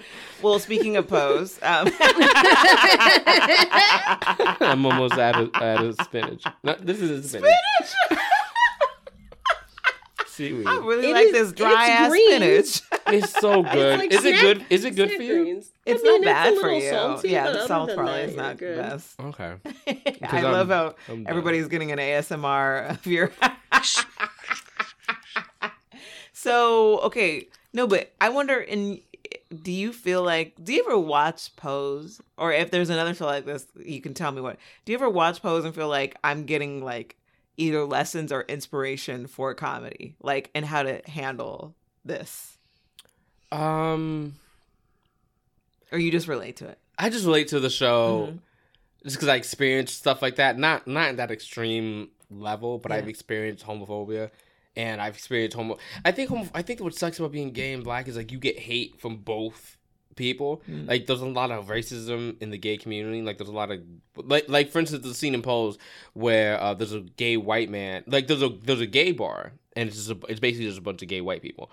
Well, speaking of pose, um, I'm almost out of out of spinach. No, this is a spinach. Seaweed. I really It like is- this dry ass green. spinach. It's so good. like is it good? Is it good for you? greens. It's I mean, not bad a for you. salty, yeah, but the salt than probably that, is you're not the good. best. Okay. I I'm- love how I'm done. everybody's getting an ASMR of your. so okay, no, but I wonder. In do you feel like do you ever watch Pose, or if there's another show like this, you can tell me what. Do you ever watch Pose and feel like I'm getting like either lessons or inspiration for comedy, like and how to handle this, Um, or you just relate to it? I just relate to the show Mhm. just because I experienced stuff like that. Not not in that extreme level, but Yeah. I've experienced homophobia, and I've experienced homo. I think homo- I think what sucks about being gay and black is like you get hate from both people. Mm. Like there's a lot of racism in the gay community. Like there's a lot of like like for instance the scene in Pose where uh, there's a gay white man. Like there's a there's a gay bar and it's just a, it's basically just a bunch of gay white people,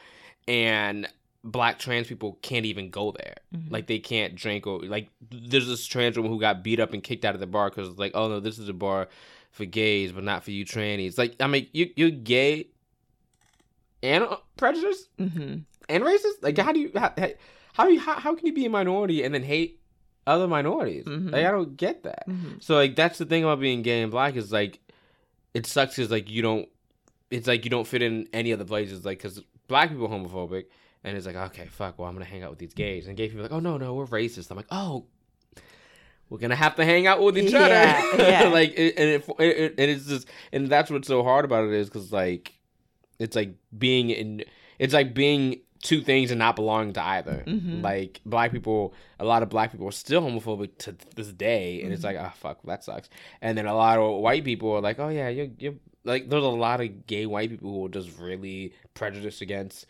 and black trans people can't even go there. Mhm. Like they can't drink or like there's this trans woman who got beat up and kicked out of the bar because like oh no this is a bar for gays but not for you trannies. Like I mean you you're gay and uh, prejudiced Mhm. and racist. Like how do you how how how, you, how, how can you be a minority and then hate other minorities? Mhm. Like I don't get that. Mhm. So like that's the thing about being gay and black is like it sucks because like you don't it's like you don't fit in any other places like because black people are homophobic and it's like okay fuck well I'm gonna hang out with these gays and gay people are like oh no no we're racist I'm like oh we're gonna have to hang out with each other yeah. like it, and it, it and it's just and that's what's so hard about it is because like it's like being in it's like being two things and not belonging to either Mhm. like black people a lot of black people are still homophobic to this day and it's Mhm. like oh fuck that sucks and then a lot of white people are like oh yeah you're, you're like there's a lot of gay white people who are just really prejudiced against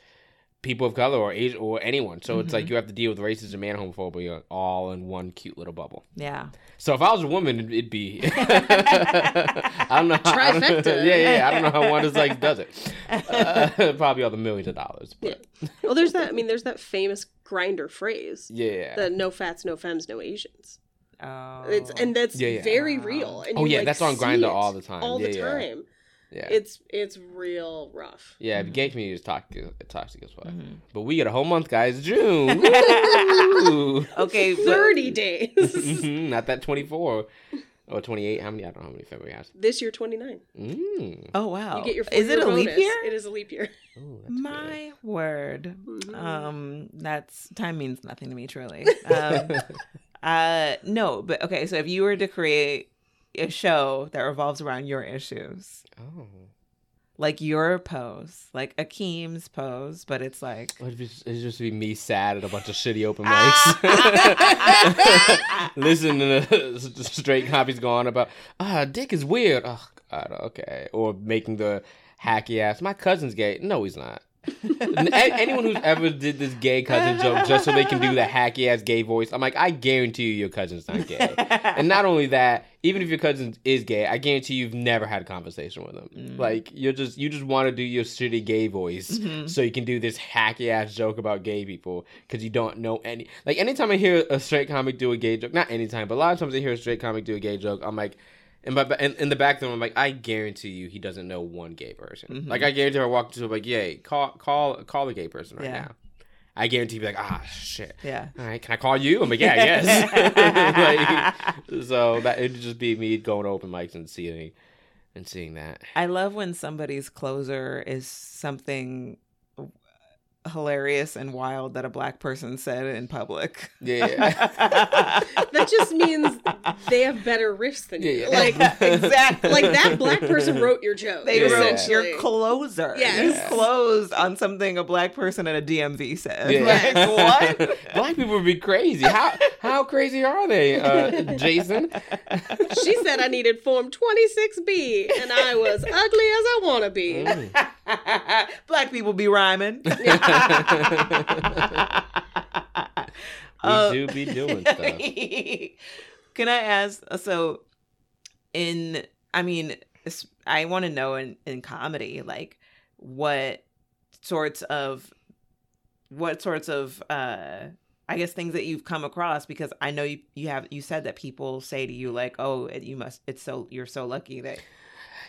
people of color or Asian or anyone so it's like Mhm. you have to deal with racism and homophobia all in one cute little bubble Yeah. so if I was a woman, it'd be I don't know. How, I don't- Trifecta. yeah, yeah. I don't know how Wanda like does it. Uh, probably all the millions of dollars. But Well, there's that. I mean, there's that famous Grindr phrase: yeah, the "no fats, no femmes, no Asians." Oh. It's and that's Yeah, yeah. very real. And Oh, you, yeah, like, that's on Grindr all the time. All Yeah, the yeah. time. Yeah, It's it's real rough. yeah. The gay community is toxic, toxic as fuck. Mhm. But we get a whole month, guys. June. Woo. okay. but- Thirty days. Mhm, Not that twenty four or twenty eight. How many? I don't know how many February has. this year, twenty nine. Mm. Oh wow! You get your. Is it a four-year leap bonus. year? It is a leap year. Ooh, that's good. My word. Mhm. Um, that's time means nothing to me, truly. Um, uh, no, but okay. So if you were to create a show that revolves around your issues, Oh. like your pose, like Akeem's pose, but it's like It'd just, it'd just be me sad at a bunch of shitty open Ah. mics. Listen to the straight copies going about, ah, dick is weird. Oh, God, okay. Or making the hacky ass, my cousin's gay. No, he's not. Anyone who's ever did this gay cousin joke just so they can do the hacky ass gay voice, I'm like, I guarantee you your cousin's not gay. and not only that, even if your cousin is gay, I guarantee you've never had a conversation with him. Mm. Like you're just you just want to do your shitty gay voice Mhm. so you can do this hacky ass joke about gay people because you don't know any. Like anytime I hear a straight comic do a gay joke, not anytime, but a lot of times I hear a straight comic do a gay joke, I'm like. In, my, in, in the back of them, I'm like, I guarantee you, he doesn't know one gay person. Mhm. Like, I guarantee if I walk into, him, like, yay, call, call, call a gay person right Yeah. now. I guarantee, he'd be like, ah, shit yeah. all right, can I call you? I'm like, yeah, yes. like, so that it'd just be me going to open mics and seeing and seeing that. I love when somebody's closer is something hilarious and wild that a black person said in public. Yeah, That just means they have better riffs than you. Yeah, yeah. Like exactly. like that black person wrote your joke. They Yeah. wrote essentially. your closer. Yes. You closed on something a black person at a DMV said. Yeah. Like, what? Black people would be crazy. How how crazy are they, uh, Jason? She said I needed Form 26B, and I was ugly as I want to be. Mm. black people be rhyming. we Uh, do be doing stuff. Can I ask? So, in I mean, I want to know in in comedy, like what sorts of what sorts of uh I guess things that you've come across because I know you you have you said that people say to you like, oh, you must. It's so you're so lucky that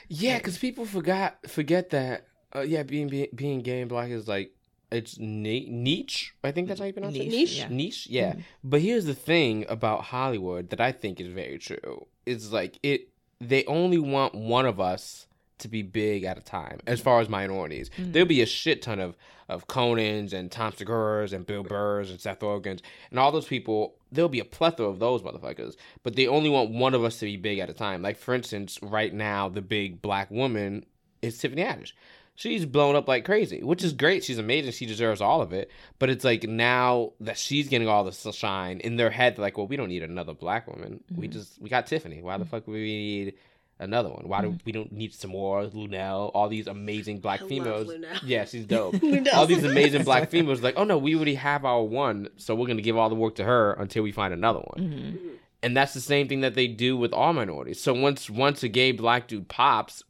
Yeah, because people forgot forget that. Uh, yeah, being, being being gay and black is like it's ni- niche. I think that's how you pronounce it. Niche? Yeah. Niche, yeah. Mhm. But here's the thing about Hollywood that I think is very true. It's like it they only want one of us to be big at a time as far as minorities. Mhm. There'll be a shit ton of of Conans and Tom Segura's and Bill Burrs and Seth Rogen's and all those people. There'll be a plethora of those motherfuckers, but they only want one of us to be big at a time. Like for instance, right now the big black woman is Tiffany Haddish. She's blown up like crazy, which is great. She's amazing. She deserves all of it. But it's like now that she's getting all the shine in their head, like, well, we don't need another black woman. We Mhm. just we got Tiffany. Why the fuck would we need another one? Why do we don't need some more Luenell? All these amazing black I females. Yeah, she's dope. All these amazing black females like, oh no, we already have our one, so we're gonna give all the work to her until we find another one. Mhm. Mhm. And that's the same thing that they do with all minorities. So once once a gay black dude pops,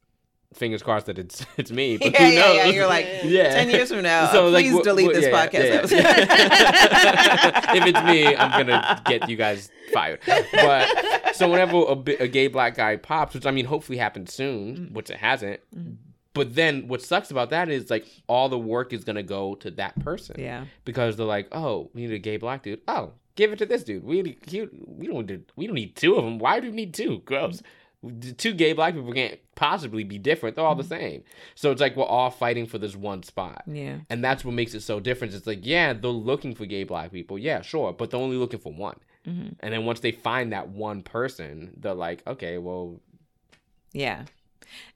fingers crossed that it's it's me. But yeah, who yeah, knows? yeah. You're like, Yeah. 10 years from now, So, like, please delete this yeah, podcast yeah. episode. if it's me, I'm gonna get you guys fired. But so whenever a, a gay black guy pops, which I mean, hopefully happens soon, Mm. which it hasn't. Mm. But then what sucks about that is like all the work is gonna go to that person yeah. because they're like, oh, we need a gay black dude. Oh, give it to this dude. We we don't need, we don't need two of them. Why do we need two? Gross. Two gay black people can't possibly be different. They're all the same. So it's like we're all fighting for this one spot. Yeah. And that's what makes it so different. It's like, yeah, they're looking for gay black people. Yeah, sure. But they're only looking for one. hmm And then once they find that one person, they're like, okay, well, Yeah.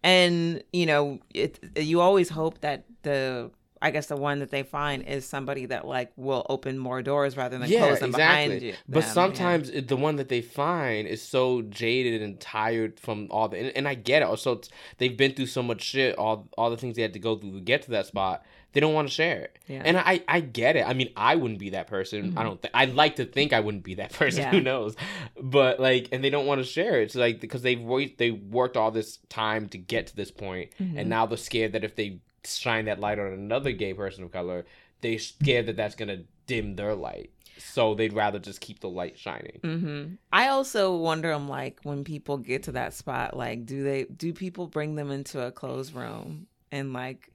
And, you know, it you always hope that the I guess the one that they find is somebody that like will open more doors rather than Yeah, close them behind exactly. you. but them, sometimes it the one that they find is so jaded and tired from all the, and, and I get it. Also, they've been through so much shit, all all the things they had to go through to get to that spot. They don't want to share it. Yeah. And I, I get it. I mean, I wouldn't be that person. I Mhm. don't. Th- I'd like to think I wouldn't be that person. Yeah. Who knows? But like, and they don't want to share it. It's like because they've they worked all this time to get to this point, Mhm. and now they're scared that if they shine that light on another gay person of color, they're scared that that's gonna dim their light. So they'd rather just keep the light shining. hmm I also wonder, I'm like, when people get to that spot, like, do they do people bring them into a closed room and like,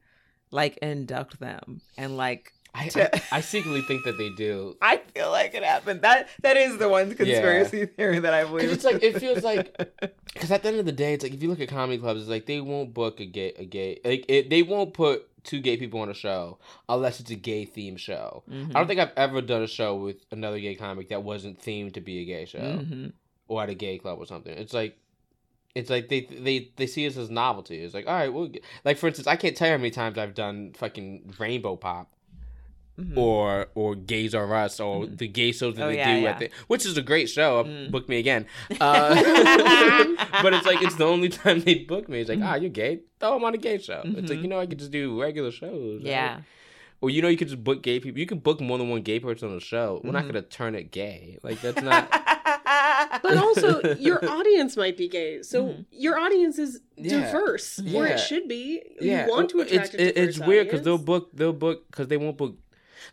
like induct them and like? I, To- I, I secretly think that they do. I feel like it happened. That that is the one conspiracy theory that I believe. it's like- it feels like- Because at the end of the day, it's like if you look at comedy clubs, it's like they won't book a gay, a gay, like it, they won't put two gay people on a show unless it's a gay themed show. Mhm. I don't think I've ever done a show with another gay comic that wasn't themed to be a gay show Mhm. or at a gay club or something. It's like. It's like they they they see us as novelty. It's like, all right, well, like for instance, I can't tell you how many times I've done fucking rainbow pop Mhm. or or Gays Are Us or Mhm. the gay shows that Oh, they yeah, do yeah. at the which is a great show. Mm. Book me again. Uh, but it's like it's the only time they book me. It's like, Mhm. ah, you're gay. Throw them on a gay show. It's like Mhm. you know I could just do regular shows. right? Yeah. Or you know you could just book gay people. You can book more than one gay person on a show. We're not Mhm. gonna turn it gay. Like that's not. But also, your audience might be gay, so Mhm. your audience is Yeah. diverse, or Yeah. it should be. yeah, You want to attract it's a it- diverse it's weird because they'll book they'll book because they won't book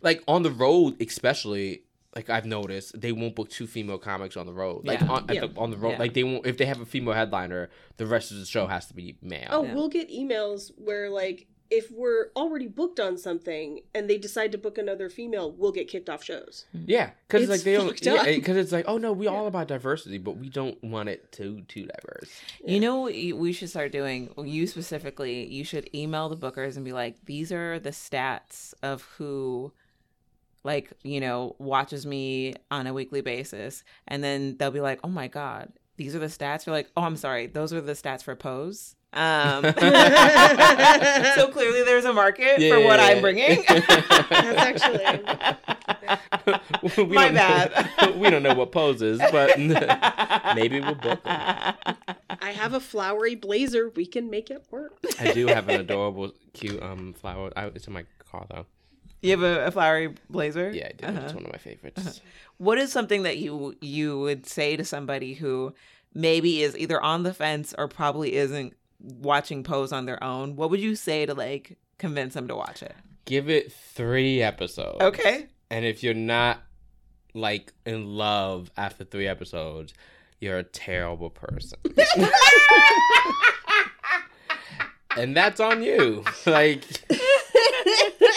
like on the road especially. Like I've noticed, they won't book two female comics on the road. Like Yeah. on, at Yeah. the, on the road, Yeah. like they won't. If they have a female headliner, the rest of the show has to be male. Oh, Yeah. we'll get emails where like if we're already booked on something and they decide to book another female, we'll get kicked off shows. Hmm. Yeah, because like they don't. fucked Yeah, because it's like, oh no, we all about diversity, but we don't want it too too diverse. You know we should start doing? You specifically, you should email the bookers and be like, these are the stats of who, like, you know, watches me on a weekly basis. And then they'll be like, oh my God, these are the stats. You're like, oh, I'm sorry. Those are the stats for Pose. Um, so clearly there's a market for what Yeah. I'm bringing. That's actually- we My don't bad. Know, we don't know what poses, but maybe we'll book them. I have a flowery blazer. We can make it work. I do have an adorable, cute um flower. I, it's in my car though. You have a, a flowery blazer? Yeah, I do. Uh-huh. It's one of my favorites. what is something that you you would say to somebody who maybe is either on the fence or probably isn't watching pose on their own what would you say to like convince them to watch it Give it three episodes. okay And if you're not like in love after three episodes, you're a terrible person. and that's on you. Like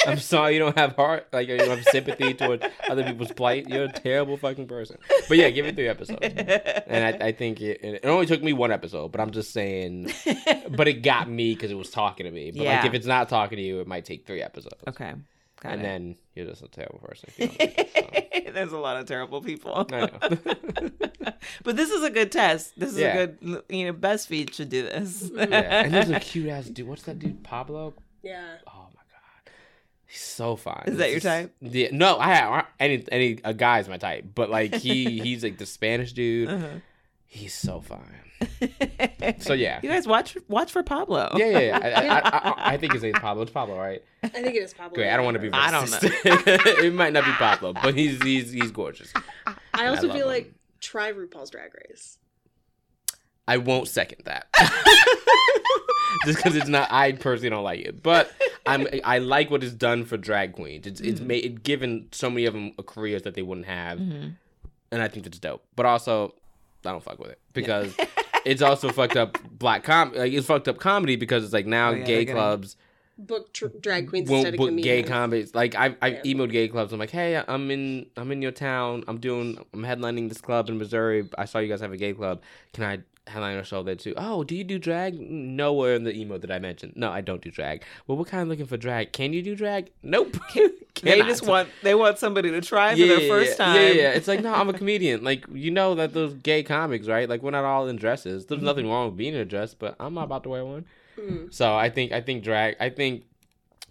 I'm sorry you don't have heart, like you don't have sympathy toward other people's plight. You're a terrible fucking person. But yeah, give it three episodes. And I, I think it, it only took me one episode, but I'm just saying. But it got me because it was talking to me. But like if it's not talking to you, it might take three episodes. okay. Got and it. then you're just a terrible person. If you don't like it, There's a lot of terrible people. I know. but this is a good test. This is Yeah. a good, you know, BuzzFeed should do this. yeah. And there's a cute ass dude. What's that dude? Pablo. Yeah. Oh my god, he's so fine. Is that your This type? Yeah, no, I have any any a guy's my type, but like he he's like the Spanish dude. Uh-huh. He's so fine. So yeah, You guys watch watch for Pablo. yeah, yeah. yeah. I, I, I, I, I think his name's Pablo. It's Pablo, right? I think it is Pablo. Great. I don't want to be. I don't racist. it might not be Pablo, but he's he's he's gorgeous. I also love feel him. like try RuPaul's Drag Race. I won't second that. Just because it's not, I personally don't like it, but I'm I like what it's done for drag queens. It's it's made it given so many of them a careers that they wouldn't have, Mhm. and I think that's dope. But also, I don't fuck with it because it's also fucked up black com like it's fucked up comedy because it's like now Oh, yeah, gay clubs Book tr- drag queens won't instead of book gay comedians. comics. Like I've I've Yeah. emailed gay clubs. I'm like, hey, I'm in I'm in your town. I'm doing I'm headlining this club in Missouri. I saw you guys have a gay club. Can I headline a show there too? Oh, do you do drag? Nowhere in the email did I mention. No, I don't do drag. Well, we're kind of looking for drag. Can you do drag? Nope. They Cannot. just want they want somebody to try for their first yeah, time. Yeah, yeah. It's like, no, I'm a comedian. Like, you know that those gay comics, right? Like, we're not all in dresses. There's nothing wrong with being in a dress, but I'm not about to wear one. Mm. So I think I think drag I think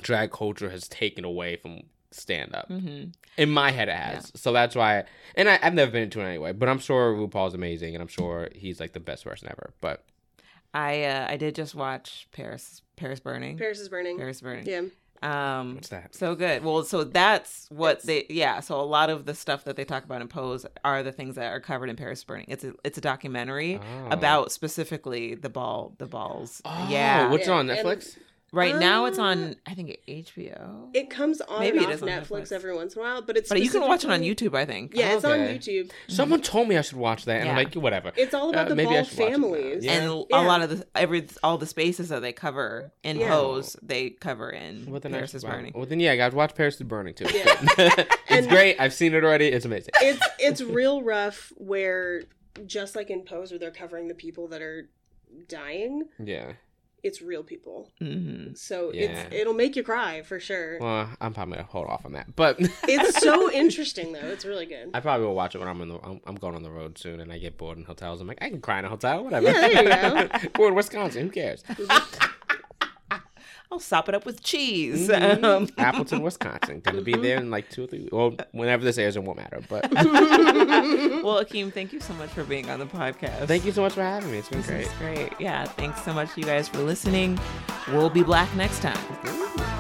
drag culture has taken away from stand up. hmm In my head, it has. So that's why. And I, I've never been into it anyway. But I'm sure RuPaul's amazing, and I'm sure he's like the best person ever. But I uh, I did just watch Paris Paris Burning. Paris is burning. Paris Burning. Yeah. Um, what's that? so good. Well, so that's what It's- they yeah. So a lot of the stuff that they talk about in Pose are the things that are covered in Paris Burning. It's a it's a documentary Oh. about specifically the ball the balls. Oh, yeah. What's Yeah, on and- Netflix? right now it's Uh, on I think HBO. It comes on Maybe it and is off on Netflix, Netflix. every once in a while, but it's but you can watch it on YouTube. I think. Yeah, it's on YouTube. Someone told me I should watch that, and I'm like, whatever. It's all about Uh, the maybe Ball should watch it now. families. Yeah. And a lot of the every all the spaces that they cover in Yeah. Pose, they cover in Well, then I Paris should is Burning. Well, then yeah, i guys, watch Paris is Burning too. Yeah. it's And- great. I've seen it already. It's amazing. it's it's real rough where just like in Pose where they're covering the people that are dying, Yeah. It's real people. hmm So Yeah. it's it'll make you cry for sure. Well, I'm probably gonna hold off on that, but It's so interesting though. It's really good. I probably will watch it when I'm in the. I'm, I'm going on the road soon, and I get bored in hotels. I'm like, I can cry in a hotel, whatever. Yeah, there you We're in Wisconsin. Who cares? I'll sop it up with cheese. Mhm. Um, Appleton, Wisconsin. Gonna be there in like two or three. Well, whenever this airs, it won't matter. But well, Akeem, thank you so much for being on the podcast. thank you so much for having me. It's been This great. great. Yeah, thanks so much, you guys, for listening. We'll be black next time.